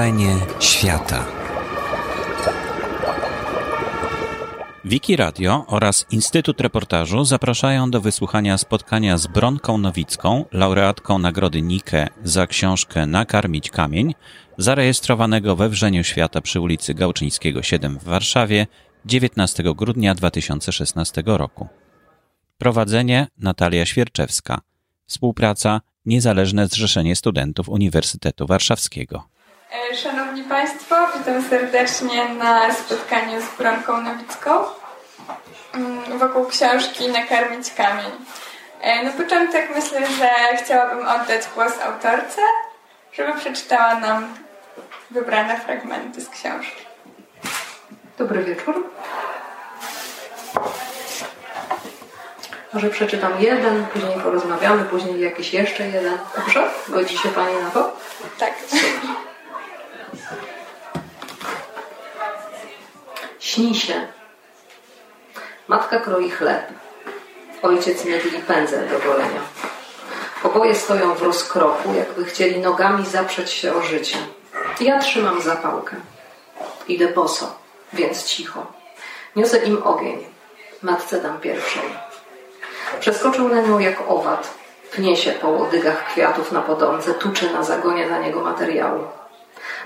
Wrzenie świata. Wiki Radio oraz Instytut Reportażu zapraszają do wysłuchania spotkania z Bronką Nowicką, laureatką Nagrody Nike za książkę Nakarmić kamień, zarejestrowanego we Wrzeniu Świata przy ulicy Gałczyńskiego 7 w Warszawie 19 grudnia 2016 roku. Prowadzenie Natalia Świerczewska. Współpraca Niezależne Zrzeszenie Studentów Uniwersytetu Warszawskiego. E, Szanowni Państwo, witam serdecznie na spotkaniu z Bronką Nowicką mm, wokół książki Nakarmić kamień. E, na początek myślę, że chciałabym oddać głos autorce, żeby przeczytała nam wybrane fragmenty z książki. Dobry wieczór. Może przeczytam jeden, później porozmawiamy, później jakiś jeszcze jeden. Dobrze? Godzi się Pani na to? Tak. Śni się. Matka kroi chleb. Ojciec mydli pędzel do golenia. Oboje stoją w rozkroku, jakby chcieli nogami zaprzeć się o życie. Ja trzymam zapałkę. Idę boso, więc cicho. Niosę im ogień. Matce dam pierwszej. Przeskoczył na nią jak owad. Pnie się po łodygach kwiatów na podądze, tuczy na zagonie na niego materiału.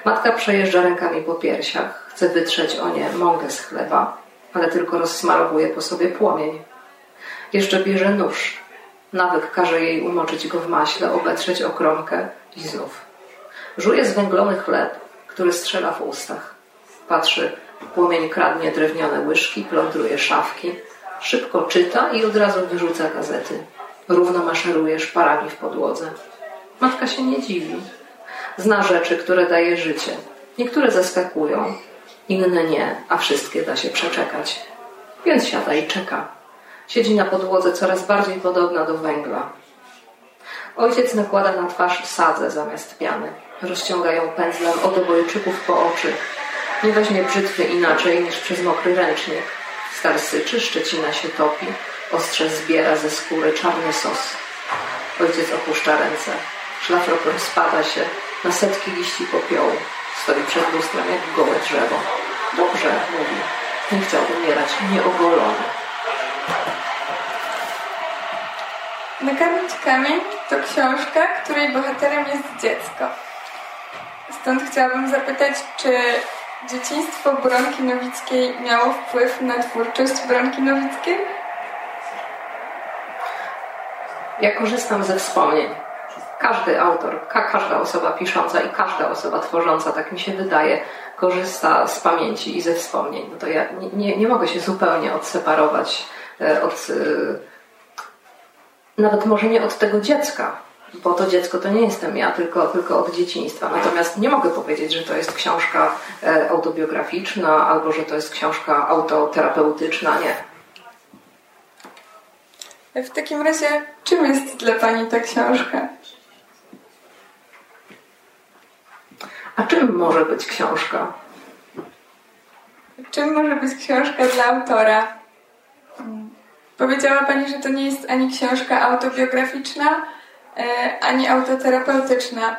Matka przejeżdża rękami po piersiach, chce wytrzeć o nie mąkę z chleba, ale tylko rozsmarowuje po sobie płomień. Jeszcze bierze nóż. Nawyk każe jej umoczyć go w maśle, obetrzeć o kromkę i znów. Żuje zwęglony chleb, który strzela w ustach. Patrzy, płomień kradnie drewniane łyżki, plądruje szafki, szybko czyta i od razu wyrzuca gazety. Równo maszeruje szparami w podłodze. Matka się nie dziwi. Zna rzeczy, które daje życie. Niektóre zaskakują, inne nie, a wszystkie da się przeczekać. Więc siada i czeka. Siedzi na podłodze coraz bardziej podobna do węgla. Ojciec nakłada na twarz sadzę zamiast piany. Rozciąga ją pędzlem od obojczyków po oczy. Nie weźmie brzytwy inaczej niż przez mokry ręcznik. Star syczy, szczecina się topi, ostrze zbiera ze skóry czarny sos. Ojciec opuszcza ręce. Szlafrok rozpada się na setki liści popiołu. Stoi przed lustrem jak gołe drzewo. Dobrze, mówi. Nie chciał umierać nieogolony. Nakarmić kamień to książka, której bohaterem jest dziecko. Stąd chciałabym zapytać, czy dzieciństwo Bronki Nowickiej miało wpływ na twórczość Bronki Nowickiej? Ja korzystam ze wspomnień. Każdy autor, ka każda osoba pisząca i każda osoba tworząca, tak mi się wydaje, korzysta z pamięci i ze wspomnień. No to ja nie, nie, nie mogę się zupełnie odseparować e, od. E, nawet może nie od tego dziecka, bo to dziecko to nie jestem ja, tylko, tylko od dzieciństwa. Natomiast nie mogę powiedzieć, że to jest książka e, autobiograficzna albo że to jest książka autoterapeutyczna. Nie. W takim razie, czym jest dla Pani ta książka? A czym może być książka? Czym może być książka dla autora? Powiedziała Pani, że to nie jest ani książka autobiograficzna, e, ani autoterapeutyczna.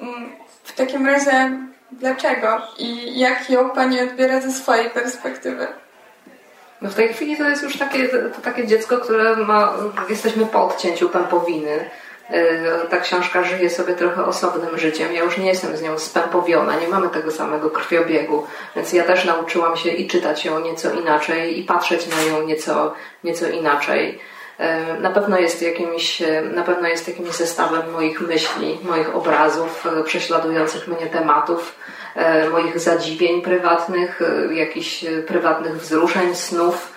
Mm, w takim razie, dlaczego i jak ją Pani odbiera ze swojej perspektywy? No w tej chwili to jest już takie, to takie dziecko, które ma, jesteśmy po odcięciu pępowiny. E, ta książka żyje sobie trochę osobnym życiem. Ja już nie jestem z nią spępowiona, nie mamy tego samego krwiobiegu, więc ja też nauczyłam się i czytać ją nieco inaczej, i patrzeć na nią nieco, nieco inaczej. E, na pewno jest jakimś, na pewno jest jakimś zestawem moich myśli, moich obrazów, e, prześladujących mnie tematów, moich zadziwień prywatnych, jakichś prywatnych wzruszeń, snów,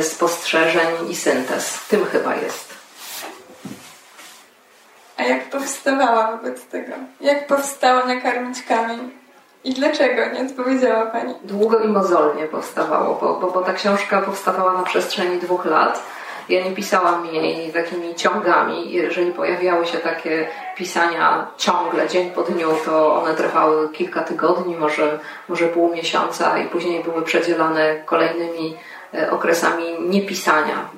spostrzeżeń i syntez. Tym chyba jest. A jak powstawała wobec tego? Jak powstała nakarmić kamień? I dlaczego? Nie odpowiedziała Pani. Długo i mozolnie powstawało, bo, bo, bo ta książka powstawała na przestrzeni dwóch lat. Ja nie pisałam jej takimi ciągami. Jeżeli pojawiały się takie pisania ciągle, dzień po dniu, to one trwały kilka tygodni, może, może pół miesiąca i później były przedzielane kolejnymi okresami niepisania.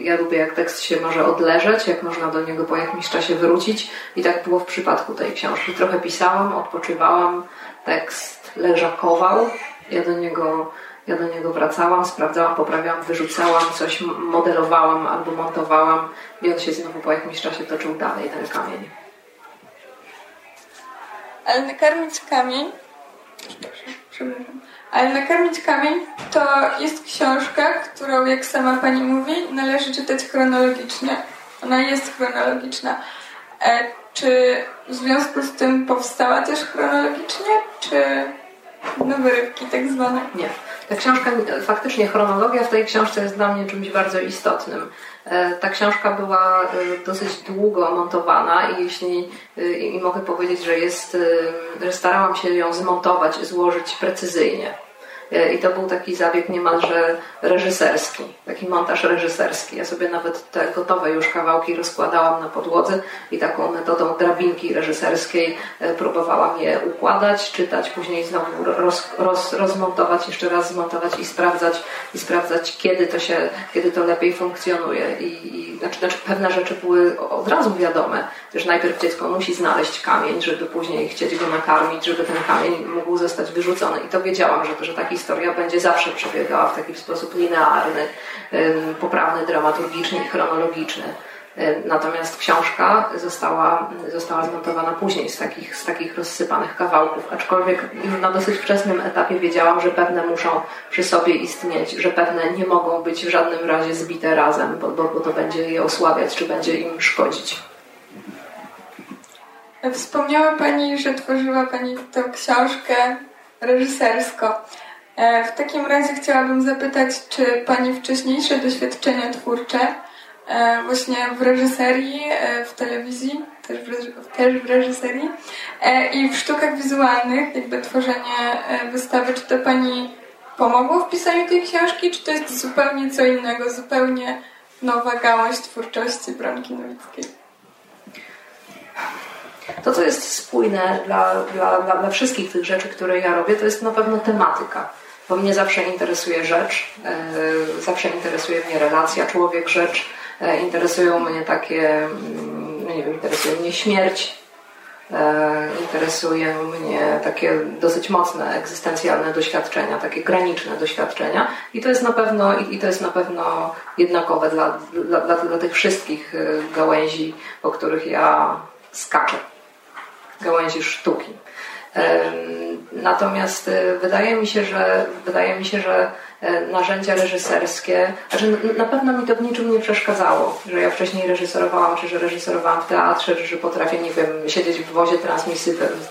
Ja lubię, jak tekst się może odleżeć, jak można do niego po jakimś czasie wrócić. I tak było w przypadku tej książki. Trochę pisałam, odpoczywałam, tekst leżakował. Ja do niego, ja do niego wracałam, sprawdzałam, poprawiałam, wyrzucałam, coś modelowałam albo montowałam i on się znowu po jakimś czasie toczył dalej, ten kamień. Ale nakarmić kamień przepraszam. Ale nakarmić kamień to jest książka, którą, jak sama pani mówi, należy czytać chronologicznie. Ona jest chronologiczna. E, czy w związku z tym powstała też chronologicznie, czy no wyrywki tak zwane? Nie. Ta książka, faktycznie chronologia w tej książce jest dla mnie czymś bardzo istotnym. E, ta książka była e, dosyć długo montowana i jeśli e, i mogę powiedzieć, że jest, że starałam się ją zmontować, złożyć precyzyjnie. E, I to był taki zabieg niemalże reżyserski, taki montaż reżyserski. Ja sobie nawet te gotowe już kawałki rozkładałam na podłodze i taką metodą drabinki reżyserskiej e, próbowałam je układać, czytać, później znowu roz, roz, rozmontować, jeszcze raz zmontować i sprawdzać, i sprawdzać kiedy to się, kiedy to lepiej funkcjonuje. I, i znaczy, znaczy pewne rzeczy były od razu wiadome, że najpierw dziecko musi znaleźć kamień, żeby później chcieć go nakarmić, żeby ten kamień mógł zostać wyrzucony. I to wiedziałam, że, że taki historia będzie zawsze przebiegała w taki sposób linearny, poprawny dramaturgiczny i chronologiczny. Natomiast książka została, została zmontowana później z takich, z takich rozsypanych kawałków, aczkolwiek już na dosyć wczesnym etapie wiedziałam, że pewne muszą przy sobie istnieć, że pewne nie mogą być w żadnym razie zbite razem, bo, bo, bo to będzie je osłabiać, czy będzie im szkodzić. Wspomniała Pani, że tworzyła Pani tę książkę reżysersko. E, w takim razie chciałabym zapytać, czy Pani wcześniejsze doświadczenia twórcze e, właśnie w reżyserii, e, w telewizji, też w, też w reżyserii i w sztukach wizualnych, jakby tworzenie wystawy, czy to Pani pomogło w pisaniu tej książki, czy to jest zupełnie co innego, zupełnie nowa gałąź twórczości Bronki Nowickiej? To, co jest spójne dla, dla, dla, dla wszystkich tych rzeczy, które ja robię, to jest na pewno tematyka bo mnie zawsze interesuje rzecz, e, zawsze interesuje mnie relacja człowiek-rzecz, e, interesują mnie takie, mm, no nie wiem, interesuje mnie śmierć, e, interesuje mnie takie dosyć mocne egzystencjalne doświadczenia, takie graniczne doświadczenia i to jest na pewno, i to jest na pewno jednakowe dla, dla, dla, dla tych wszystkich gałęzi, o których ja skaczę, gałęzi sztuki. Natomiast y, wydaje mi się, że wydaje mi się, że e, narzędzia reżyserskie, znaczy na pewno mi to w niczym nie przeszkadzało, że ja wcześniej reżyserowałam, czy że reżyserowałam w teatrze, czy że potrafię, nie wiem, siedzieć w wozie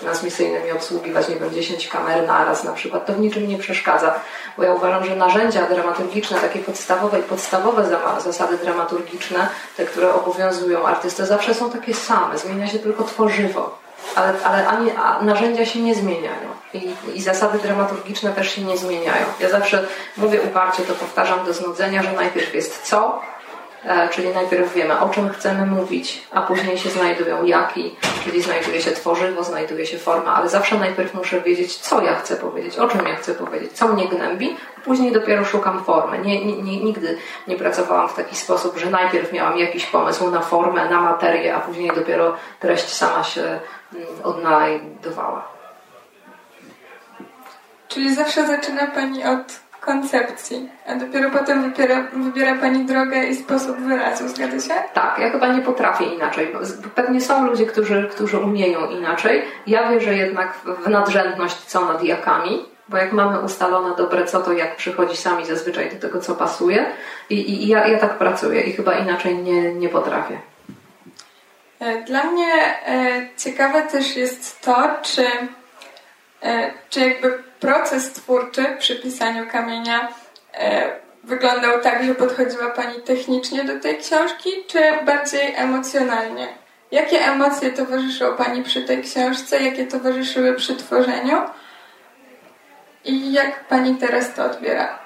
transmisyjnym i obsługiwać, nie wiem, 10 kamer naraz na przykład. To w niczym nie przeszkadza, bo ja uważam, że narzędzia dramaturgiczne, takie podstawowe i podstawowe zasady dramaturgiczne, te, które obowiązują artystę, zawsze są takie same, zmienia się tylko tworzywo ale, ale ani, narzędzia się nie zmieniają I, i zasady dramaturgiczne też się nie zmieniają. Ja zawsze mówię uparcie, to powtarzam do znudzenia, że najpierw jest co, E, czyli najpierw wiemy, o czym chcemy mówić, a później się znajdują jaki, czyli znajduje się tworzywo, znajduje się forma, ale zawsze najpierw muszę wiedzieć, co ja chcę powiedzieć, o czym ja chcę powiedzieć, co mnie gnębi, a później dopiero szukam formy. Nie, nie, nigdy nie pracowałam w taki sposób, że najpierw miałam jakiś pomysł na formę, na materię, a później dopiero treść sama się mm, odnajdowała. Czyli zawsze zaczyna Pani od koncepcji, a dopiero potem wybiera, wybiera Pani drogę i sposób wyrazu, zgadza się? Tak, ja chyba nie potrafię inaczej. Pewnie są ludzie, którzy, którzy umieją inaczej. Ja wierzę jednak w nadrzędność co nad jakami, bo jak mamy ustalone dobre co, to jak przychodzi sami zazwyczaj do tego, co pasuje. I, i, i ja, ja tak pracuję i chyba inaczej nie, nie potrafię. E, dla mnie e, ciekawe też jest to, czy, czy jakby proces twórczy przy pisaniu kamienia e, wyglądał tak, że podchodziła Pani technicznie do tej książki, czy bardziej emocjonalnie? Jakie emocje towarzyszyły Pani przy tej książce? Jakie towarzyszyły przy tworzeniu? I jak Pani teraz to odbiera?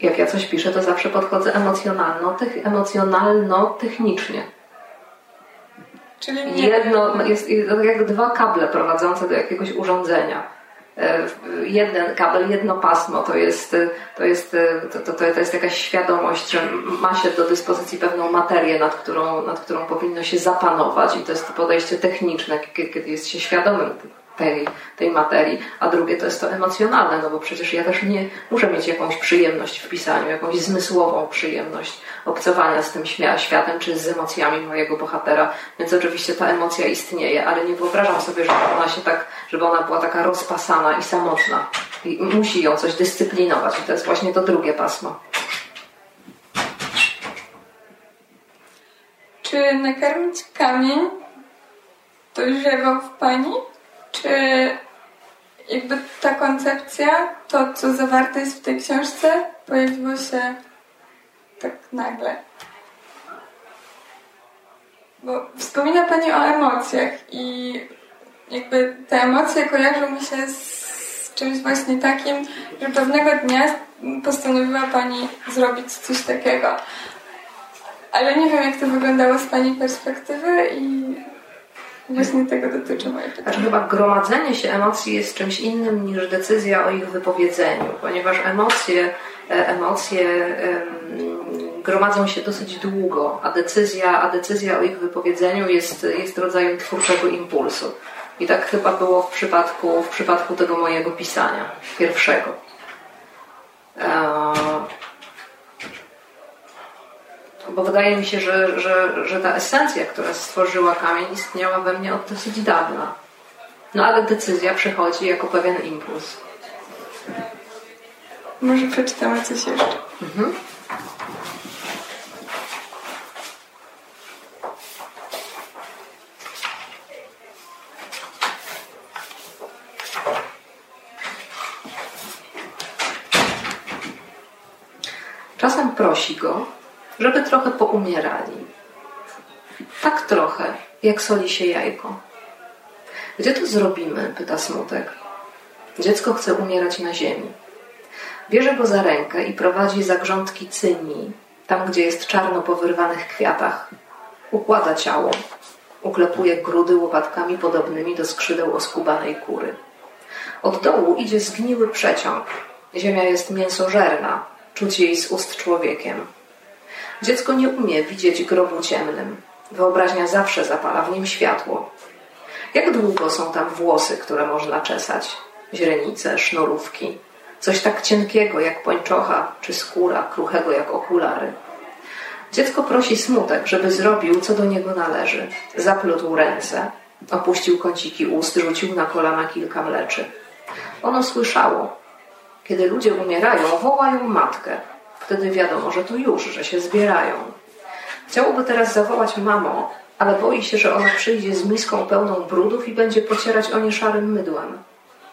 Jak ja coś piszę, to zawsze podchodzę emocjonalno, emocjonalno-technicznie. Czyli nie... Jedno, jest jak dwa kable prowadzące do jakiegoś urządzenia. E, jeden kabel, jedno pasmo, to jest, to, jest, to, to, to jest jakaś świadomość, że ma się do dyspozycji pewną materię, nad którą, nad którą powinno się zapanować i to jest to podejście techniczne, kiedy jest się świadomym tej, tej materii, a drugie to jest to emocjonalne, no bo przecież ja też nie muszę mieć jakąś przyjemność w pisaniu, jakąś zmysłową przyjemność obcowania z tym światem czy z emocjami mojego bohatera, więc oczywiście ta emocja istnieje, ale nie wyobrażam sobie, żeby ona się tak, żeby ona była taka rozpasana i samotna. I musi ją coś dyscyplinować i to jest właśnie to drugie pasmo. Czy nakarmić kamień dojrzewał w Pani? Czy jakby ta koncepcja, to co zawarte jest w tej książce, pojawiło się tak nagle? Bo wspomina Pani o emocjach i jakby te emocje kojarzą mi się z czymś właśnie takim, że pewnego dnia postanowiła Pani zrobić coś takiego. Ale nie wiem, jak to wyglądało z Pani perspektywy i właśnie tego dotyczy moje pytanie. Znaczy chyba gromadzenie się emocji jest czymś innym niż decyzja o ich wypowiedzeniu, ponieważ emocje, e, emocje gromadzą się dosyć długo, a decyzja, a decyzja o ich wypowiedzeniu jest, jest rodzajem twórczego impulsu. I tak chyba było w przypadku, w przypadku tego mojego pisania, pierwszego. Bo wydaje mi się, że, że, że ta esencja, która stworzyła kamień, istniała we mnie od dosyć dawna. No ale decyzja przychodzi jako pewien impuls. Może przeczytamy coś jeszcze. Mhm. Czasem prosi go, żeby trochę poumierali. Tak trochę, jak soli się jajko. Gdzie to zrobimy? pyta smutek. Dziecko chce umierać na ziemi. Bierze go za rękę i prowadzi za grządki cyni, tam gdzie jest czarno po wyrwanych kwiatach. Układa ciało, uklepuje grudy łopatkami podobnymi do skrzydeł oskubanej kury. Od dołu idzie zgniły przeciąg. Ziemia jest mięsożerna, czuć jej z ust człowiekiem. Dziecko nie umie widzieć grobu ciemnym. Wyobraźnia zawsze zapala w nim światło. Jak długo są tam włosy, które można czesać? Źrenice, sznurówki. Coś tak cienkiego jak pończocha, czy skóra, kruchego jak okulary. Dziecko prosi smutek, żeby zrobił, co do niego należy. Zaplótł ręce, opuścił kąciki ust, rzucił na kolana kilka mleczy. Ono słyszało. Kiedy ludzie umierają, wołają matkę. Wtedy wiadomo, że to już, że się zbierają. Chciałoby teraz zawołać mamo, ale boi się, że ona przyjdzie z miską pełną brudów i będzie pocierać o nie szarym mydłem.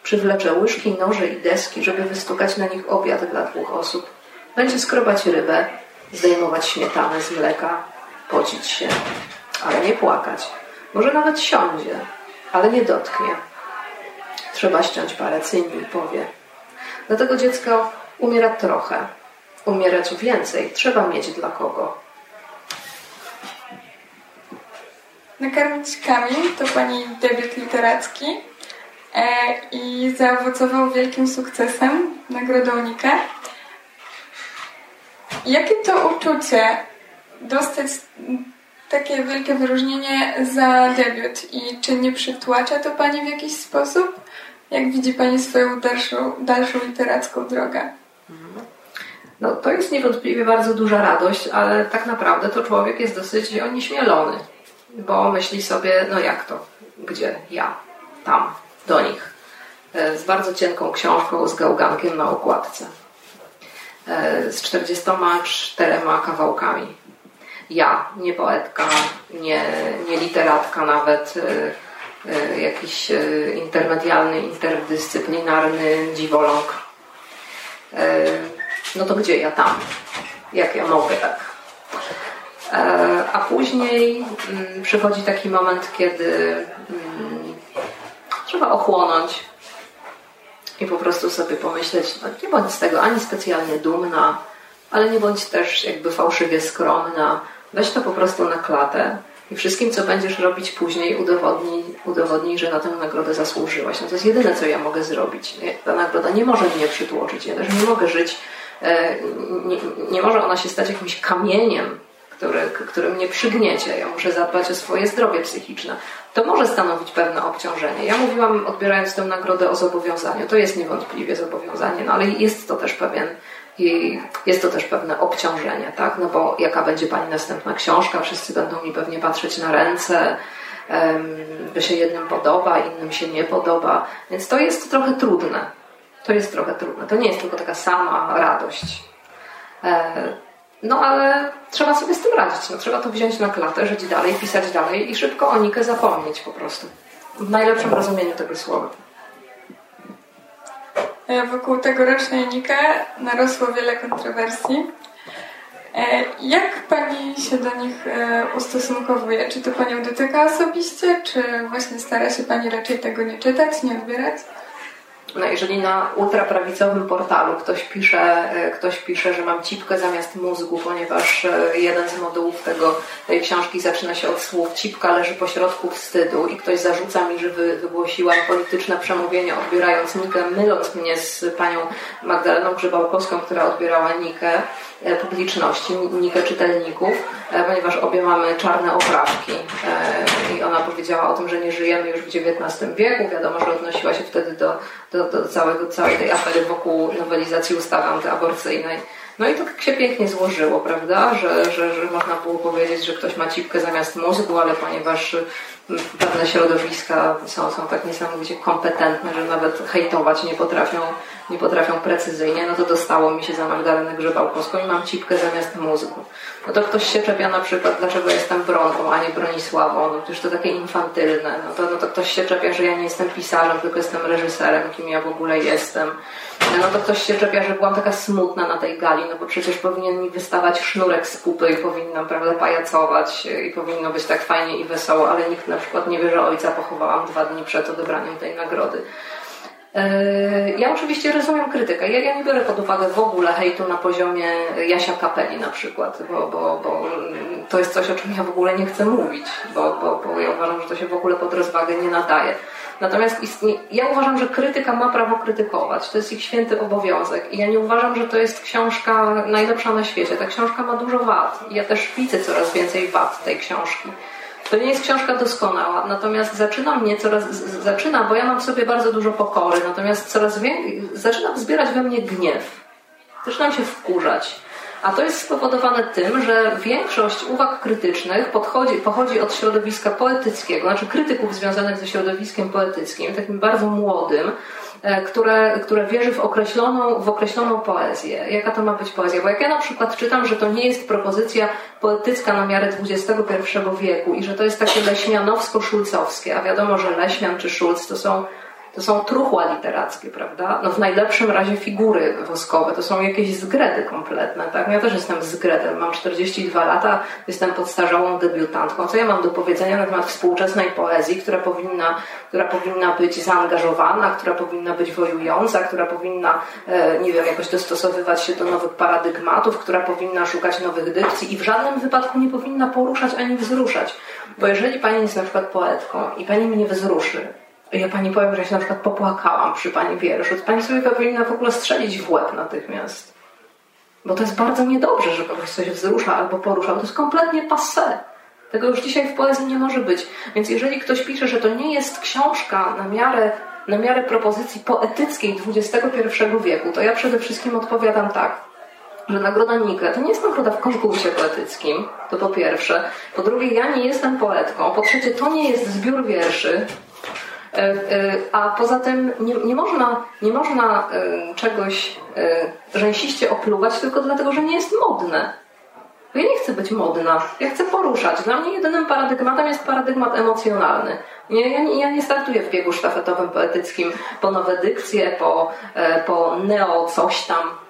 Przywlecze łyżki, noże i deski, żeby wystukać na nich obiad dla dwóch osób. Będzie skrobać rybę, zdejmować śmietanę z mleka, pocić się, ale nie płakać. Może nawet siądzie, ale nie dotknie. Trzeba ściąć parę cyni i powie. Dlatego dziecko umiera trochę, umierać więcej. Trzeba mieć dla kogo. Nakarmić kamień to Pani debiut literacki e, i zaowocował wielkim sukcesem nagrodą Nikę. Jakie to uczucie dostać takie wielkie wyróżnienie za debiut i czy nie przytłacza to Pani w jakiś sposób? Jak widzi Pani swoją dalszą, dalszą literacką drogę? No, to jest niewątpliwie bardzo duża radość, ale tak naprawdę to człowiek jest dosyć onieśmielony, bo myśli sobie, no jak to, gdzie ja, tam, do nich, e, z bardzo cienką książką z gałgankiem na okładce, e, z 44 kawałkami. Ja, nie poetka, nie, nie literatka nawet, e, jakiś intermedialny, interdyscyplinarny dziwoląg no to gdzie ja tam? Jak ja mogę tak? E, a później mm, przychodzi taki moment, kiedy mm, trzeba ochłonąć i po prostu sobie pomyśleć, no nie bądź z tego ani specjalnie dumna, ale nie bądź też jakby fałszywie skromna. Weź to po prostu na klatę i wszystkim, co będziesz robić później, udowodnij, udowodnij, że na tę nagrodę zasłużyłaś. No to jest jedyne, co ja mogę zrobić. Ta nagroda nie może mnie przytłoczyć. Ja też nie mogę żyć nie, nie może ona się stać jakimś kamieniem, który, który mnie przygniecie. Ja muszę zadbać o swoje zdrowie psychiczne. To może stanowić pewne obciążenie. Ja mówiłam, odbierając tę nagrodę o zobowiązaniu. To jest niewątpliwie zobowiązanie, no ale jest to też pewien i jest to też pewne obciążenie, tak? No bo jaka będzie Pani następna książka? Wszyscy będą mi pewnie patrzeć na ręce, by się jednym podoba, innym się nie podoba. Więc to jest trochę trudne. To jest trochę trudne. To nie jest tylko taka sama radość. E, no ale trzeba sobie z tym radzić. No, trzeba to wziąć na klatę, żyć dalej, pisać dalej i szybko o Nikę zapomnieć po prostu. W najlepszym rozumieniu tego słowa. E, wokół tegorocznej Nikę narosło wiele kontrowersji. E, jak Pani się do nich ustosunkowuje? Czy to Panią dotyka osobiście, czy właśnie stara się Pani raczej tego nie czytać, nie odbierać? No jeżeli na ultraprawicowym portalu ktoś pisze, e, ktoś pisze, że mam cipkę zamiast mózgu, ponieważ e, jeden z modułów tego, tej książki zaczyna się od słów cipka leży po środku wstydu i ktoś zarzuca mi, że wy, wygłosiłam polityczne przemówienie odbierając Nikę, myląc mnie z panią Magdaleną Grzybałkowską, która odbierała Nikę e, publiczności, Nikę czytelników, ponieważ obie mamy czarne oprawki i ona powiedziała o tym, że nie żyjemy już w XIX wieku. Wiadomo, że odnosiła się wtedy do, do, do całego, całej tej afery wokół nowelizacji ustawy antyaborcyjnej. No i to się pięknie złożyło, prawda, że, że, że można było powiedzieć, że ktoś ma cipkę zamiast mózgu, ale ponieważ pewne środowiska są, są tak niesamowicie kompetentne, że nawet hejtować nie potrafią, nie potrafią precyzyjnie, no to dostało mi się za Magdalenę Grzebałkowską i mam cipkę zamiast mózgu. No to ktoś się czepia na przykład, dlaczego jestem Bronką, a nie Bronisławą, no przecież to takie infantylne. No to, no to ktoś się czepia, że ja nie jestem pisarzem, tylko jestem reżyserem, kim ja w ogóle jestem. No to ktoś się czepia, że byłam taka smutna na tej gali, no bo przecież powinien mi wystawać sznurek z kupy i powinnam, prawda, pajacować i powinno być tak fajnie i wesoło, ale nikt na przykład nie wie, że ojca pochowałam dwa dni przed odebraniem tej nagrody. E, ja oczywiście rozumiem krytykę. Ja, ja nie biorę pod uwagę w ogóle hejtu na poziomie Jasia Kapeli na przykład, bo, bo, bo to jest coś, o czym ja w ogóle nie chcę mówić, bo, bo, bo ja uważam, że to się w ogóle pod rozwagę nie nadaje. Natomiast istnie, ja uważam, że krytyka ma prawo krytykować. To jest ich święty obowiązek. I ja nie uważam, że to jest książka najlepsza na świecie. Ta książka ma dużo wad. I ja też widzę coraz więcej wad tej książki. To nie jest książka doskonała, natomiast zaczyna mnie coraz, zaczyna, bo ja mam w sobie bardzo dużo pokory, natomiast coraz więcej, zaczynam zbierać we mnie gniew. Zaczynam się wkurzać. A to jest spowodowane tym, że większość uwag krytycznych podchodzi, pochodzi od środowiska poetyckiego, znaczy krytyków związanych ze środowiskiem poetyckim, takim bardzo młodym, e, które, które wierzy w określoną, w określoną poezję. Jaka to ma być poezja? Bo jak ja na przykład czytam, że to nie jest propozycja poetycka na miarę XXI wieku i że to jest takie leśmianowsko-szulcowskie, a wiadomo, że Leśmian czy Szulc to są to są truchła literackie, prawda? No w najlepszym razie figury woskowe, to są jakieś zgredy kompletne, tak? Ja też jestem zgredem, mam 42 lata, jestem podstarzałą debiutantką. Co ja mam do powiedzenia na temat współczesnej poezji, która powinna, która powinna być zaangażowana, która powinna być wojująca, która powinna, e, nie wiem, jakoś dostosowywać się do nowych paradygmatów, która powinna szukać nowych dykcji i w żadnym wypadku nie powinna poruszać ani wzruszać. Bo jeżeli pani jest na przykład poetką i pani mnie wzruszy, ja pani powiem, że się na przykład popłakałam przy pani wierszu, pani sobie powinna w ogóle strzelić w łeb natychmiast. Bo to jest bardzo niedobrze, że kogoś coś wzrusza albo porusza, bo to jest kompletnie passé. Tego już dzisiaj w poezji nie może być. Więc jeżeli ktoś pisze, że to nie jest książka na miarę, na miarę propozycji poetyckiej XXI wieku, to ja przede wszystkim odpowiadam tak, że nagroda Nike to nie jest nagroda w konkursie poetyckim, to po pierwsze. Po drugie, ja nie jestem poetką. Po trzecie, to nie jest zbiór wierszy, a poza tym nie, nie, można, nie można e, czegoś rzęsiście opluwać tylko dlatego, że nie jest modne. Bo ja nie chcę być modna, ja chcę poruszać. Dla mnie jedynym paradygmatem jest paradygmat emocjonalny. Ja, nie, ja nie startuję w biegu sztafetowym poetyckim po nowe dykcje, po, po neo coś tam.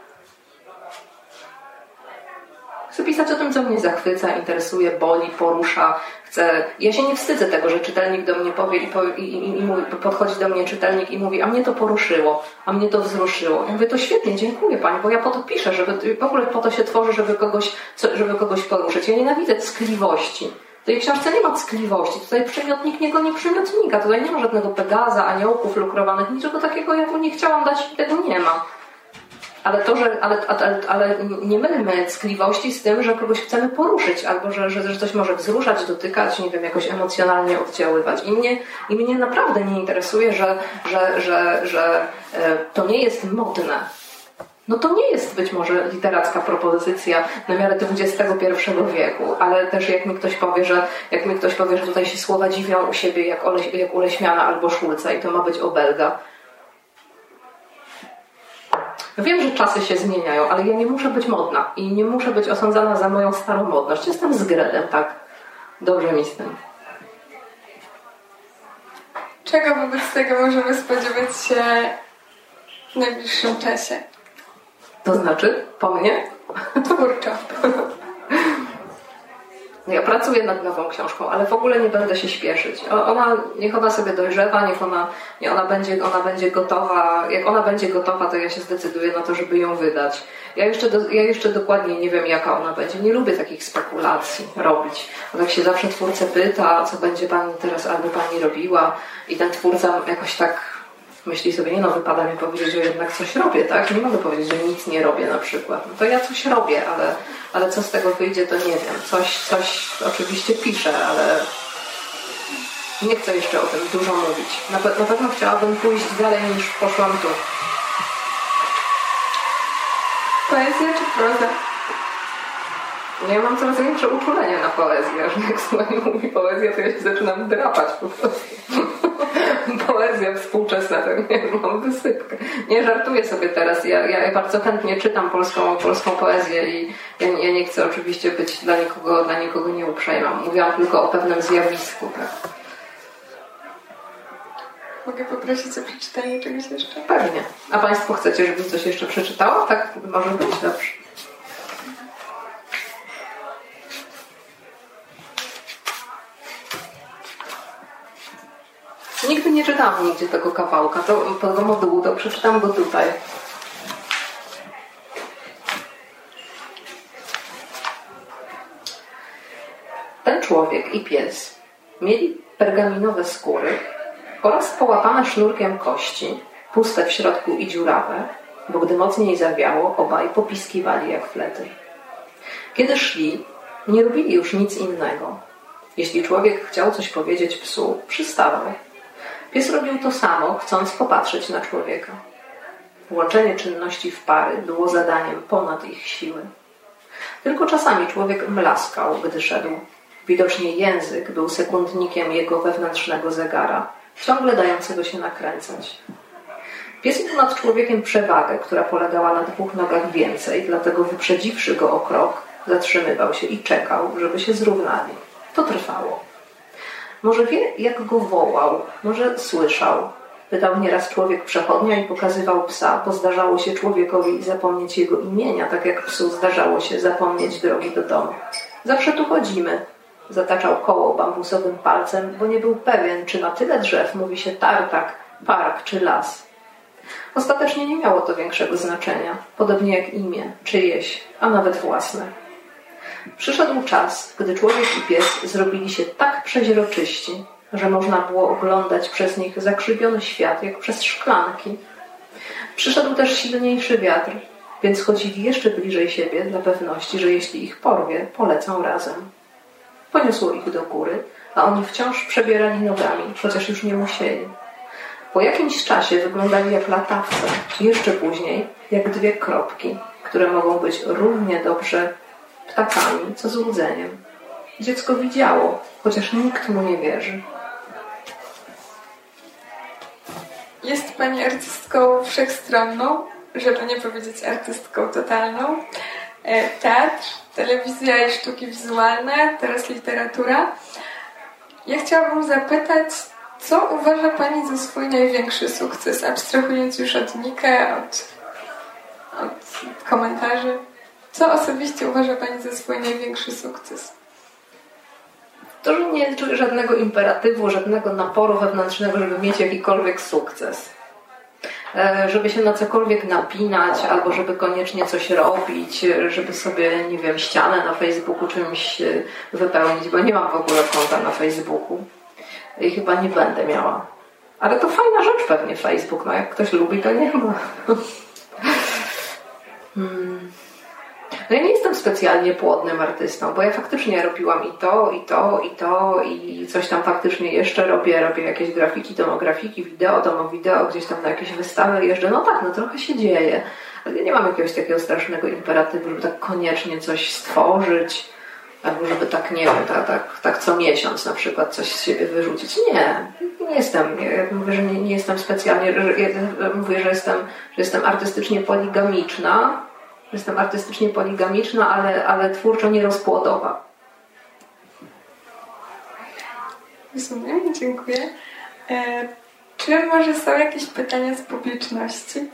Chcę pisać o tym, co mnie zachwyca, interesuje, boli, porusza. Chcę... Ja się nie wstydzę tego, że czytelnik do mnie powie i, po, i, i, i podchodzi do mnie czytelnik i mówi, a mnie to poruszyło, a mnie to wzruszyło. Ja mówię, to świetnie, dziękuję Pani, bo ja po to piszę, żeby w ogóle po to się tworzy, żeby kogoś, żeby kogoś poruszyć. Ja nienawidzę ckliwości. W tej książce nie ma ckliwości. Tutaj przymiotnik nie przymiotnika. Tutaj nie ma żadnego Pegaza, aniołków lukrowanych, niczego takiego ja tu nie chciałam dać tego nie ma ale to, że, ale, ale, ale nie mylmy ckliwości z tym, że kogoś chcemy poruszyć, albo że, że, że coś może wzruszać, dotykać, nie wiem, jakoś emocjonalnie oddziaływać. I mnie, i mnie naprawdę nie interesuje, że, że, że, że e, to nie jest modne. No to nie jest być może literacka propozycja na miarę XXI wieku, ale też jak mi ktoś powie, że jak mi ktoś powie, że tutaj się słowa dziwią u siebie jak, Ole, jak u Leśmiana albo Szulca i to ma być obelga, Wiem, że czasy się zmieniają, ale ja nie muszę być modna i nie muszę być osądzana za moją starą modność. Jestem z Gredem, tak? Dobrze mi z tym. Czego wobec tego możemy spodziewać się w najbliższym czasie? To znaczy, po mnie? Twórczo. Ja pracuję nad nową książką, ale w ogóle nie będę się śpieszyć. Ona, niech ona sobie dojrzewa, niech ona, niech ona, będzie, ona będzie gotowa. Jak ona będzie gotowa, to ja się zdecyduję na to, żeby ją wydać. Ja jeszcze, do, ja jeszcze dokładnie nie wiem, jaka ona będzie. Nie lubię takich spekulacji robić. Bo tak się zawsze twórcę pyta, co będzie pani teraz albo pani robiła i ten twórca jakoś tak myśli sobie, nie no, wypada mi powiedzieć, że jednak coś robię, tak? Nie mogę powiedzieć, że nic nie robię na przykład. No to ja coś robię, ale, ale co z tego wyjdzie, to nie wiem. Coś, coś oczywiście piszę, ale nie chcę jeszcze o tym dużo mówić. Na, pe na pewno chciałabym pójść dalej niż poszłam tu. Poezja czy proza? Ja mam coraz większe uczulenie na poezję, że jak słuchaj mówi poezja, to ja się zaczynam drapać po prostu. Poezja współczesna, to nie mam wysypkę. Nie żartuję sobie teraz. Ja, ja bardzo chętnie czytam polską, polską poezję i ja, ja nie chcę oczywiście być dla nikogo, dla nikogo nieuprzejma. Mówiłam tylko o pewnym zjawisku. Tak? Mogę poprosić o przeczytanie czegoś jeszcze? Pewnie. A Państwo chcecie, żebym coś jeszcze przeczytała? Tak może być dobrze. Nigdy nie czytałam nigdzie tego kawałka, to, tego modułu, to przeczytam go tutaj. Ten człowiek i pies mieli pergaminowe skóry oraz połapane sznurkiem kości, puste w środku i dziurawe, bo gdy mocniej zawiało, obaj popiskiwali jak flety. Kiedy szli, nie robili już nic innego. Jeśli człowiek chciał coś powiedzieć psu, przystawał Pies robił to samo, chcąc popatrzeć na człowieka. Łączenie czynności w pary było zadaniem ponad ich siły. Tylko czasami człowiek mlaskał, gdy szedł. Widocznie język był sekundnikiem jego wewnętrznego zegara, ciągle dającego się nakręcać. Pies miał nad człowiekiem przewagę, która polegała na dwóch nogach więcej, dlatego wyprzedziwszy go o krok, zatrzymywał się i czekał, żeby się zrównali. To trwało. Może wie, jak go wołał, może słyszał. Pytał nieraz człowiek przechodnia i pokazywał psa, bo zdarzało się człowiekowi zapomnieć jego imienia, tak jak psu zdarzało się zapomnieć drogi do domu. Zawsze tu chodzimy. Zataczał koło bambusowym palcem, bo nie był pewien, czy na tyle drzew mówi się tartak, park czy las. Ostatecznie nie miało to większego znaczenia, podobnie jak imię, czyjeś, a nawet własne. Przyszedł czas, gdy człowiek i pies zrobili się tak przeźroczyści, że można było oglądać przez nich zakrzywiony świat, jak przez szklanki. Przyszedł też silniejszy wiatr, więc chodzili jeszcze bliżej siebie dla pewności, że jeśli ich porwie, polecą razem. Poniosło ich do góry, a oni wciąż przebierali nogami, chociaż już nie musieli. Po jakimś czasie wyglądali jak latawce, jeszcze później jak dwie kropki, które mogą być równie dobrze ptakami, co złudzeniem. Dziecko widziało, chociaż nikt mu nie wierzy. Jest Pani artystką wszechstronną, żeby nie powiedzieć artystką totalną. E, teatr, telewizja i sztuki wizualne, teraz literatura. Ja chciałabym zapytać, co uważa Pani za swój największy sukces, abstrahując już od Nike, od, od komentarzy? Co osobiście uważa Pani za swój największy sukces? To, że nie czuję żadnego imperatywu, żadnego naporu wewnętrznego, żeby mieć jakikolwiek sukces. E, żeby się na cokolwiek napinać, albo żeby koniecznie coś robić, żeby sobie, nie wiem, ścianę na Facebooku czymś e, wypełnić, bo nie mam w ogóle konta na Facebooku i chyba nie będę miała. Ale to fajna rzecz pewnie Facebook, no jak ktoś lubi, to nie ma. Hmm. No ja nie jestem specjalnie płodnym artystą, bo ja faktycznie robiłam i to, i to, i to, i coś tam faktycznie jeszcze robię. Robię jakieś grafiki, domografiki, wideo, domo wideo, gdzieś tam na jakieś wystawy jeżdżę. No tak, no trochę się dzieje. Ale ja nie mam jakiegoś takiego strasznego imperatywu, żeby tak koniecznie coś stworzyć, albo żeby tak, nie wiem, tak, tak, tak co miesiąc na przykład coś z siebie wyrzucić. Nie, nie jestem. Ja mówię, że nie, nie jestem specjalnie, ja mówię, że jestem, że jestem artystycznie poligamiczna, Jestem artystycznie poligamiczna, ale, ale twórczo nierozpłodowa. Rozumiem, dziękuję. E, czy może są jakieś pytania z publiczności?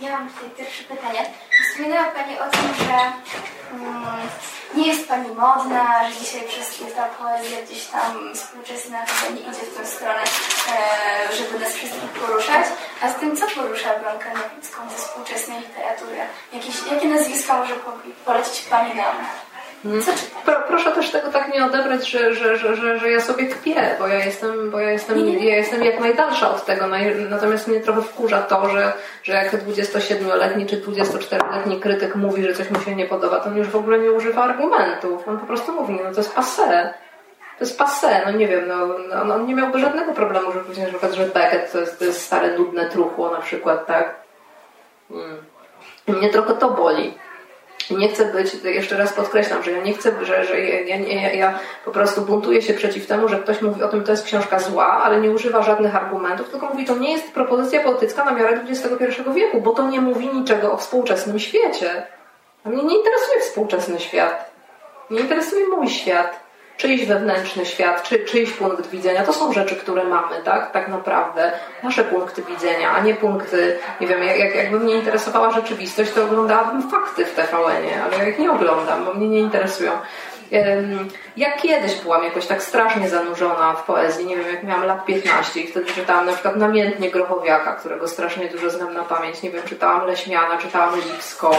Ja mam tutaj pierwsze pytanie. Wspominała Pani o tym, że um, nie jest Pani modna, że dzisiaj wszystkie ta poezja gdzieś tam współczesna chyba nie idzie w tę stronę, e, żeby nas wszystkich poruszać. A z tym, co porusza Bronkę Nowicką ze współczesnej literatury? Jakieś, jakie nazwiska może polecić Pani nam? Hmm. Pro, proszę też tego tak nie odebrać, że, że, że, że, ja sobie kpię, bo ja jestem, bo ja jestem, ja jestem jak najdalsza od tego. Natomiast mnie trochę wkurza to, że, że jak 27-letni czy 24-letni krytyk mówi, że coś mu się nie podoba, to on już w ogóle nie używa argumentów. On po prostu mówi, no to jest passe. To jest passe, no nie wiem, no, no, on nie miałby żadnego problemu, żeby powiedzieć na przykład, że Beckett to jest, to jest stare, nudne truchło na przykład, tak? Hmm. Mnie trochę to boli nie chcę być, jeszcze raz podkreślam, że ja nie chcę, że, że ja, ja, ja, po prostu buntuję się przeciw temu, że ktoś mówi o tym, to jest książka zła, ale nie używa żadnych argumentów, tylko mówi, to nie jest propozycja poetycka na miarę XXI wieku, bo to nie mówi niczego o współczesnym świecie. A mnie nie interesuje współczesny świat. Nie interesuje mój świat czyjś wewnętrzny świat, czy, czyjś punkt widzenia. To są rzeczy, które mamy, tak? Tak naprawdę. Nasze punkty widzenia, a nie punkty, nie wiem, jak, jakby mnie interesowała rzeczywistość, to oglądałabym fakty w TVN-ie, ale ja ich nie oglądam, bo mnie nie interesują. Ja kiedyś byłam jakoś tak strasznie zanurzona w poezji, nie wiem, jak miałam lat 15 i wtedy czytałam na przykład namiętnie Grochowiaka, którego strasznie dużo znam na pamięć, nie wiem, czytałam Leśmiana, czytałam Lipską,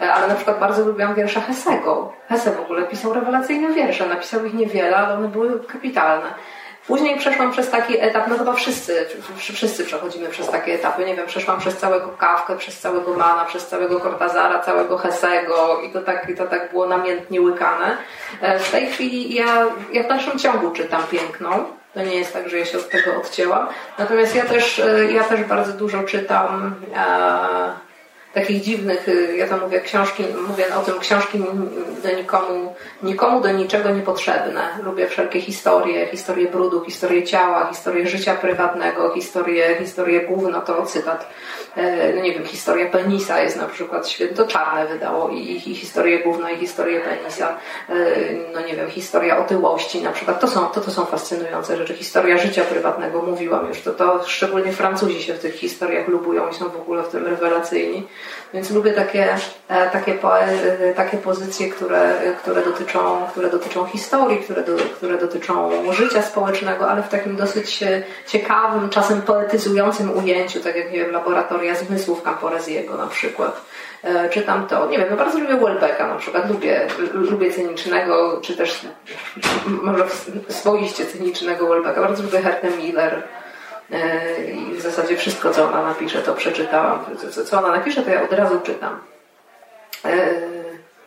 e, ale na przykład bardzo lubiłam wiersze Hesego. Hesse w ogóle pisał rewelacyjne wiersze, napisał ich niewiele, ale one były kapitalne. Później przeszłam przez taki etap, no chyba wszyscy, wszyscy przechodzimy przez takie etapy, nie wiem, przeszłam przez całego Kawkę, przez całego Mana, przez całego Cortazara, całego Hesego i to tak, i to tak było namiętnie łykane. E, w tej chwili ja, ja w dalszym ciągu czytam piękną, to nie jest tak, że ja się od tego odcięłam. Natomiast ja też, e, ja też bardzo dużo czytam e, takich dziwnych, y, ja to mówię książki, mówię o tym książki do nikomu, nikomu do niczego niepotrzebne. Lubię wszelkie historie, historie brudu, historie ciała, historie życia prywatnego, historie, historie gówno, to cytat. E, no nie wiem, historia penisa jest na przykład święto czarne wydało i, i historię gówno i historię penisa. E, no nie wiem, historia otyłości na przykład. To są, to, to są fascynujące rzeczy. Historia życia prywatnego, mówiłam już, to, to szczególnie Francuzi się w tych historiach lubują i są w ogóle w tym rewelacyjni. Więc lubię takie, e, takie, e, takie pozycje, które, które, dotyczą, które dotyczą historii, które, do, które dotyczą życia społecznego, ale w takim dosyć e, ciekawym, czasem poetyzującym ujęciu, tak jak wiem, laboratoria zmysłów Camporeziego na przykład. Czytam to, nie wiem, bardzo lubię Welbecka na przykład, lubię, lubię cynicznego, czy też może swoiście cynicznego Welbecka, bardzo lubię Hertę Miller, i w zasadzie wszystko, co ona napisze, to przeczytałam. Co ona napisze, to ja od razu czytam. E,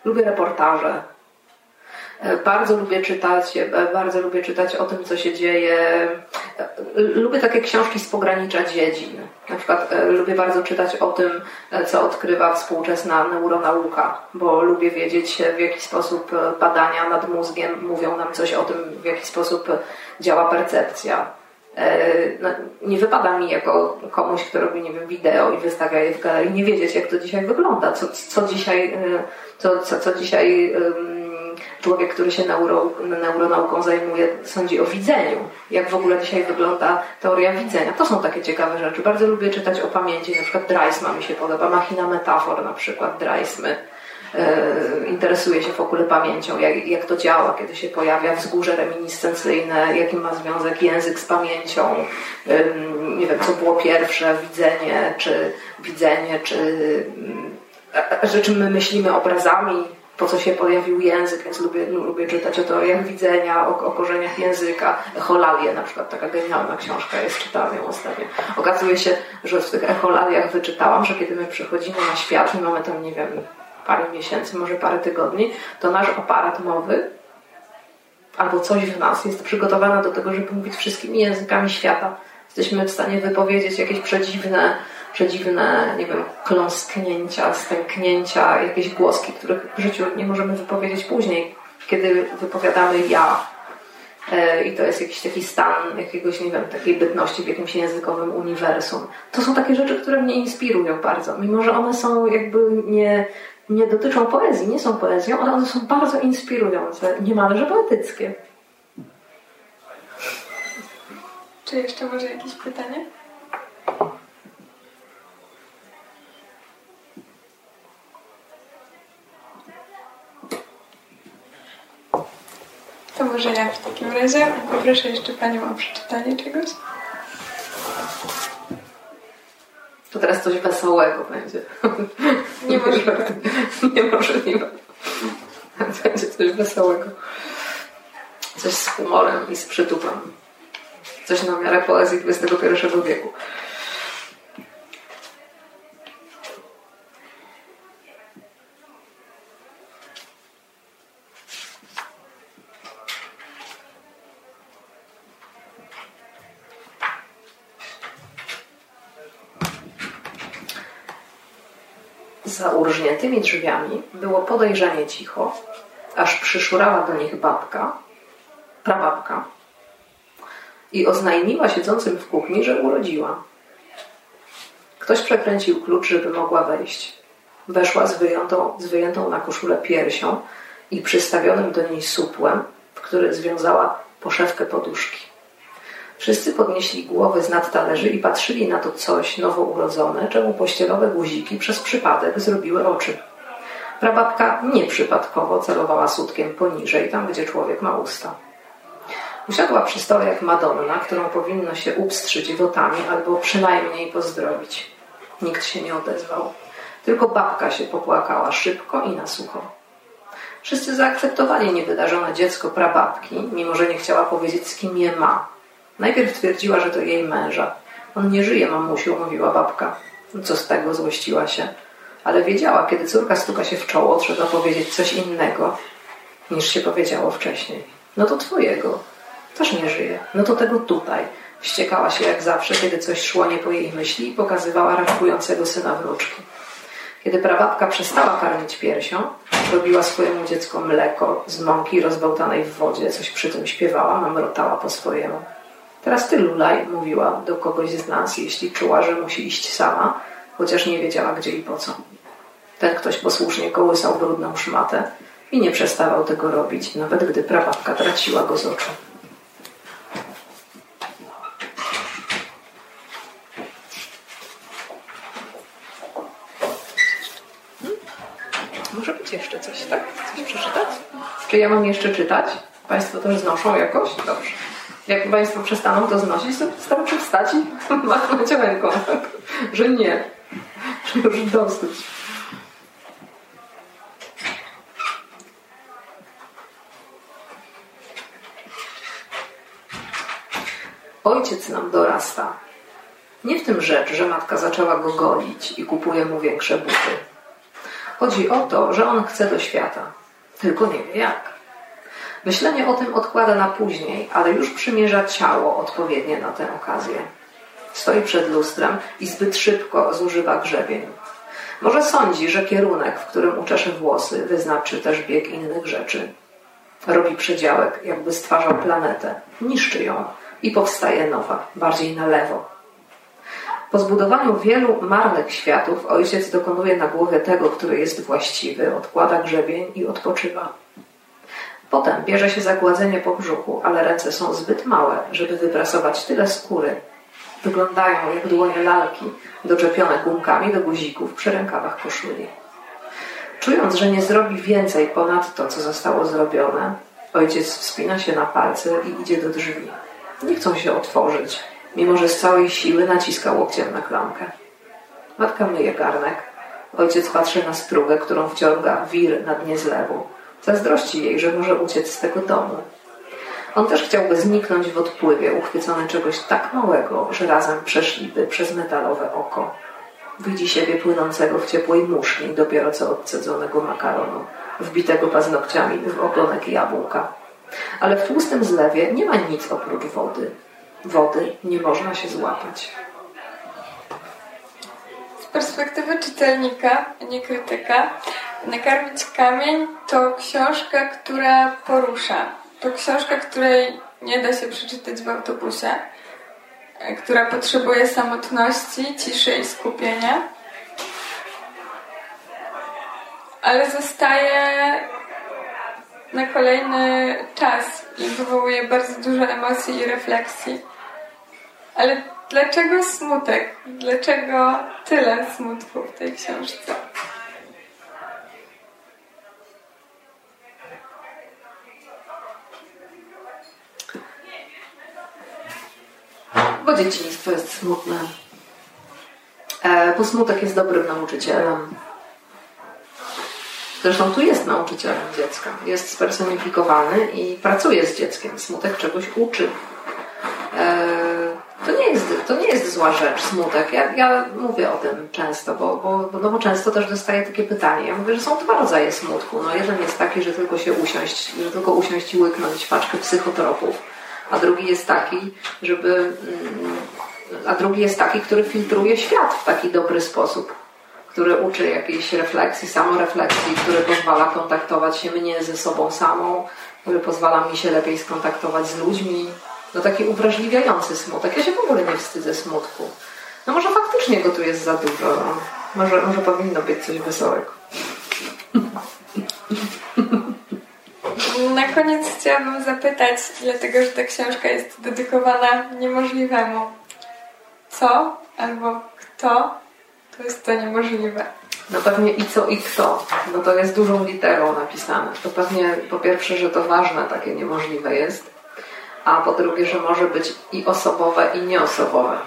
lubię reportaże. E, bardzo lubię czytać, bardzo lubię czytać o tym, co się dzieje. Lubię takie książki z pogranicza dziedzin. Na przykład lubię bardzo czytać o tym, co odkrywa współczesna neuronauka, bo lubię wiedzieć, w jaki sposób badania nad mózgiem mówią nam coś o tym, w jaki sposób działa percepcja E, no, nie wypada mi jako komuś, kto robi, nie wiem, wideo i wystawia je w galerii, nie wiedzieć, jak to dzisiaj wygląda, co, co dzisiaj, e, co, co, co dzisiaj człowiek, który się neuro, neuronauką zajmuje, sądzi o widzeniu. Jak w ogóle dzisiaj wygląda teoria widzenia. To są takie ciekawe rzeczy. Bardzo lubię czytać o pamięci, na przykład Dreisma mi się podoba, Machina Metafor na przykład Dreismy. E, interesuje się w ogóle pamięcią, jak, jak to działa, kiedy się pojawia wzgórze reminiscencyjne, jaki ma związek język z pamięcią, nie wiem, co było pierwsze, widzenie, czy widzenie, czy że czym my myślimy obrazami, po co się pojawił język, więc lubię, lubię czytać o teoriach widzenia, o, o korzeniach języka. Echolalie na przykład, taka genialna książka jest, czytałam ją ostatnio. Okazuje się, że w tych echolaliach wyczytałam, że kiedy my przychodzimy na świat i mamy tam, nie wiem, parę miesięcy, może parę tygodni, to nasz aparat mowy albo coś w nas jest przygotowane do tego, żeby mówić wszystkimi językami świata. Jesteśmy w stanie wypowiedzieć jakieś przedziwne przedziwne, nie wiem, kląsknięcia, stęknięcia, jakieś głoski, których w życiu nie możemy wypowiedzieć później, kiedy wypowiadamy ja. E, I to jest jakiś taki stan jakiegoś, nie wiem, takiej bytności w jakimś językowym uniwersum. To są takie rzeczy, które mnie inspirują bardzo. Mimo, że one są jakby nie, nie dotyczą poezji, nie są poezją, ale one są bardzo inspirujące, niemalże poetyckie. Czy jeszcze może jakieś pytanie? To może ja w takim razie poproszę jeszcze Panią o przeczytanie czegoś. To teraz coś wesołego będzie. Niemożliwe. Niemożliwe. Będzie coś wesołego. Coś z humorem i z przytupem. Coś na miarę poezji XXI wieku. Urżniętymi drzwiami było podejrzanie cicho, aż przyszurała do nich babka, prababka i oznajmiła siedzącym w kuchni, że urodziła. Ktoś przekręcił klucz, żeby mogła wejść. Weszła z wyjętą, z wyjętą na koszulę piersią i przystawionym do niej supłem, w który związała poszewkę poduszki. Wszyscy podnieśli głowy z nad talerzy i patrzyli na to coś nowourodzone, czemu pościelowe guziki przez przypadek zrobiły oczy. Prababka nieprzypadkowo celowała sutkiem poniżej, tam gdzie człowiek ma usta. Usiadła przy stole jak Madonna, którą powinno się upstrzyć wotami albo przynajmniej pozdrowić. Nikt się nie odezwał. Tylko babka się popłakała szybko i na sucho. Wszyscy zaakceptowali niewydarzone dziecko prababki, mimo że nie chciała powiedzieć, z kim je ma. Najpierw twierdziła, że to jej męża. On nie żyje, mamusiu, mówiła babka. Co z tego, złościła się. Ale wiedziała, kiedy córka stuka się w czoło, trzeba powiedzieć coś innego, niż się powiedziało wcześniej. No to twojego. Też nie żyje. No to tego tutaj. Wściekała się jak zawsze, kiedy coś szło nie po jej myśli i pokazywała raczkującego syna wnuczki. Kiedy prababka przestała karmić piersią, robiła swojemu dziecku mleko z mąki rozbełtanej w wodzie, coś przy tym śpiewała, mamrotała po swojemu. Teraz ty, Lulaj, mówiła do kogoś z nas, jeśli czuła, że musi iść sama, chociaż nie wiedziała gdzie i po co. Ten ktoś posłusznie kołysał brudną szmatę i nie przestawał tego robić, nawet gdy prababka traciła go z oczu. Hmm? Może być jeszcze coś, tak? Coś przeczytać? Czy ja mam jeszcze czytać? Państwo też znoszą jakoś? Dobrze. Jak Państwo przestaną to znosić, to wystarczy wstać i machnąć ręką, że nie, że już dosyć. Ojciec nam dorasta. Nie w tym rzecz, że matka zaczęła go golić i kupuje mu większe buty. Chodzi o to, że on chce do świata, tylko nie wie jak. Myślenie o tym odkłada na później, ale już przymierza ciało odpowiednie na tę okazję. Stoi przed lustrem i zbyt szybko zużywa grzebień. Może sądzi, że kierunek, w którym uczesze włosy, wyznaczy też bieg innych rzeczy. Robi przedziałek, jakby stwarzał planetę, niszczy ją i powstaje nowa, bardziej na lewo. Po zbudowaniu wielu marnych światów ojciec dokonuje na głowie tego, który jest właściwy, odkłada grzebień i odpoczywa. Potem bierze się za gładzenie po brzuchu, ale ręce są zbyt małe, żeby wyprasować tyle skóry. Wyglądają jak dłonie lalki, doczepione gumkami do guzików przy rękawach koszuli. Czując, że nie zrobi więcej ponad to, co zostało zrobione, ojciec wspina się na palce i idzie do drzwi. Nie chcą się otworzyć, mimo że z całej siły naciska łokciem na klamkę. Matka myje garnek, Ojciec patrzy na strugę, którą wciąga wir na dnie zlewu. Zazdrości jej, że może uciec z tego domu. On też chciałby zniknąć w odpływie, uchwycony czegoś tak małego, że razem przeszliby przez metalowe oko. Widzi siebie płynącego w ciepłej muszli, dopiero co odcedzonego makaronu, wbitego paznokciami w ogonek jabłka. Ale w tłustym zlewie nie ma nic oprócz wody. Wody nie można się złapać. Perspektywy czytelnika, nie krytyka, Nakarmić kamień to książka, która porusza. To książka, której nie da się przeczytać w autobusie, która potrzebuje samotności, ciszy i skupienia. Ale zostaje na kolejny czas i wywołuje bardzo dużo emocji i refleksji. Ale dlaczego smutek? Dlaczego tyle smutku w tej książce? Bo dzieciństwo jest smutne. E, bo smutek jest dobrym nauczycielem. Zresztą tu jest nauczycielem dziecka. Jest spersonifikowany i pracuje z dzieckiem. Smutek czegoś uczy. To nie jest, to nie jest zła rzecz, smutek. Ja, ja mówię o tym często, bo, bo, no bo często też dostaję takie pytanie. Ja mówię, że są dwa rodzaje smutku. No jeden jest taki, że tylko się usiąść, że tylko usiąść i łyknąć paczkę psychotropów. A drugi jest taki, żeby mm, a drugi jest taki, który filtruje świat w taki dobry sposób który uczy jakiejś refleksji, samorefleksji, który pozwala kontaktować się mnie ze sobą samą, który pozwala mi się lepiej skontaktować z ludźmi. No taki uwrażliwiający smutek. Ja się w ogóle nie wstydzę smutku. No może faktycznie go tu jest za dużo. No. Może, może powinno być coś wesołego. Na koniec chciałabym zapytać, dlatego że ta książka jest dedykowana niemożliwemu. Co albo kto to jest to niemożliwe. No pewnie i co i kto, bo to jest dużą literą napisane. To pewnie po pierwsze, że to ważne, takie niemożliwe jest, a po drugie, że może być i osobowe, i nieosobowe.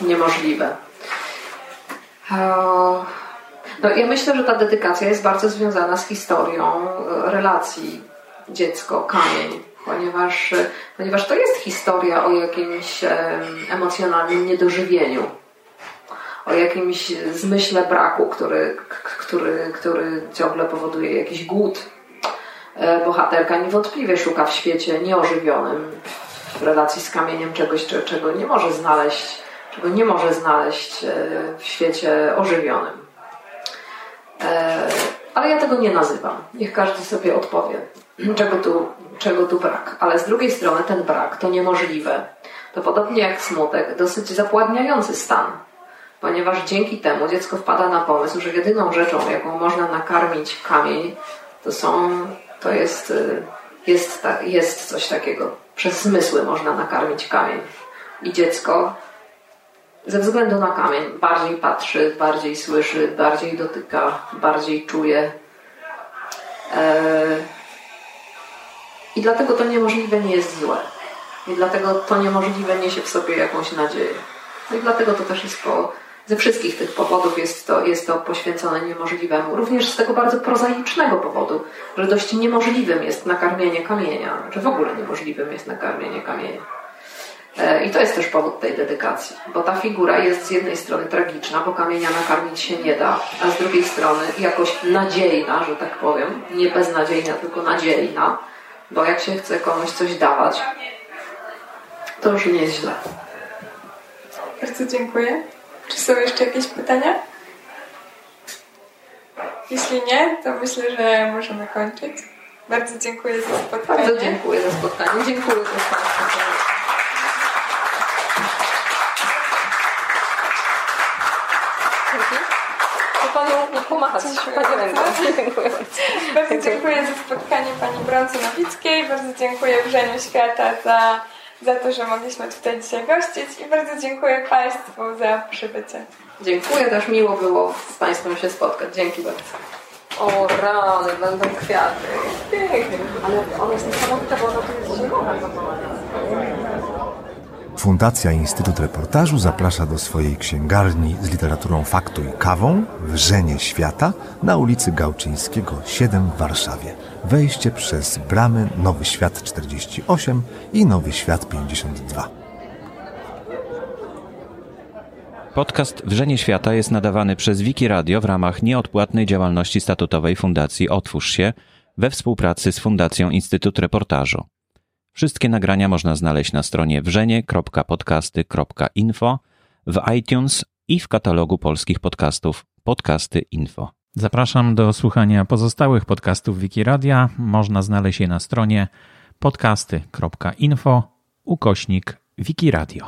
Niemożliwe. No ja myślę, że ta dedykacja jest bardzo związana z historią e, relacji dziecko-kamień, ponieważ, e, ponieważ to jest historia o jakimś emocjonalnym niedożywieniu o jakimś zmyśle braku, który, który, który ciągle powoduje jakiś głód. E, bohaterka niewątpliwie szuka w świecie nieożywionym, w relacji z kamieniem czegoś, czego nie może znaleźć, czego nie może znaleźć e, w świecie ożywionym. E, ale ja tego nie nazywam. Niech każdy sobie odpowie, czego tu, czego tu brak. Ale z drugiej strony ten brak to niemożliwe. To podobnie jak smutek, dosyć zapładniający stan ponieważ dzięki temu dziecko wpada na pomysł, że jedyną rzeczą, jaką można nakarmić kamień, to są, to jest, y, jest, jest coś takiego. Przez zmysły można nakarmić kamień. I dziecko ze względu na kamień bardziej patrzy, bardziej słyszy, bardziej dotyka, bardziej czuje. E, I dlatego to niemożliwe nie jest złe. I dlatego to niemożliwe niesie w sobie jakąś nadzieję. No i dlatego to też jest po, ze wszystkich tych powodów jest to, jest to poświęcone niemożliwemu. Również z tego bardzo prozaicznego powodu, że dość niemożliwym jest nakarmienie kamienia, że w ogóle niemożliwym jest nakarmienie kamienia. E, I to jest też powód tej dedykacji, bo ta figura jest z jednej strony tragiczna, bo kamienia nakarmić się nie da, a z drugiej strony jakoś nadziejna, że tak powiem, nie beznadziejna, tylko nadziejna, bo jak się chce komuś coś dawać, to już nie jest źle. Bardzo dziękuję. Czy są jeszcze jakieś pytania? Jeśli nie, to myślę, że możemy kończyć. Bardzo dziękuję za spotkanie. Bardzo dziękuję za spotkanie. Dziękuję za spotkanie. Panu pomachać. Pani. Dziękuję bardzo. dziękuję za spotkanie Pani Brący Nowickiej. Bardzo dziękuję Wrzeniu Świata za za to, że mogliśmy tutaj dzisiaj gościć i bardzo dziękuję Państwu za przybycie. Dziękuję, też miło było z Państwem się spotkać. Dzięki bardzo. O rany, będą kwiaty. Pięknie. Ale ona jest niesamowita, bo ona tu jest zielona. Fundacja Instytut Reportażu zaprasza do swojej księgarni z literaturą faktu i kawą w Żenie Świata na ulicy Gałczyńskiego 7 w Warszawie. Wejście przez bramy Nowy Świat 48 i Nowy Świat 52. Podcast Wrzenie Świata jest nadawany przez Wiki Radio w ramach nieodpłatnej działalności statutowej Fundacji Otwórz się we współpracy z Fundacją Instytut Reportażu. Wszystkie nagrania można znaleźć na stronie wrzenie.podcasty.info, w iTunes i w katalogu polskich podcastów Podcasty Info. Zapraszam do słuchania pozostałych podcastów Wikiradia. Można znaleźć je na stronie podcasty.info ukośnik Wikiradio.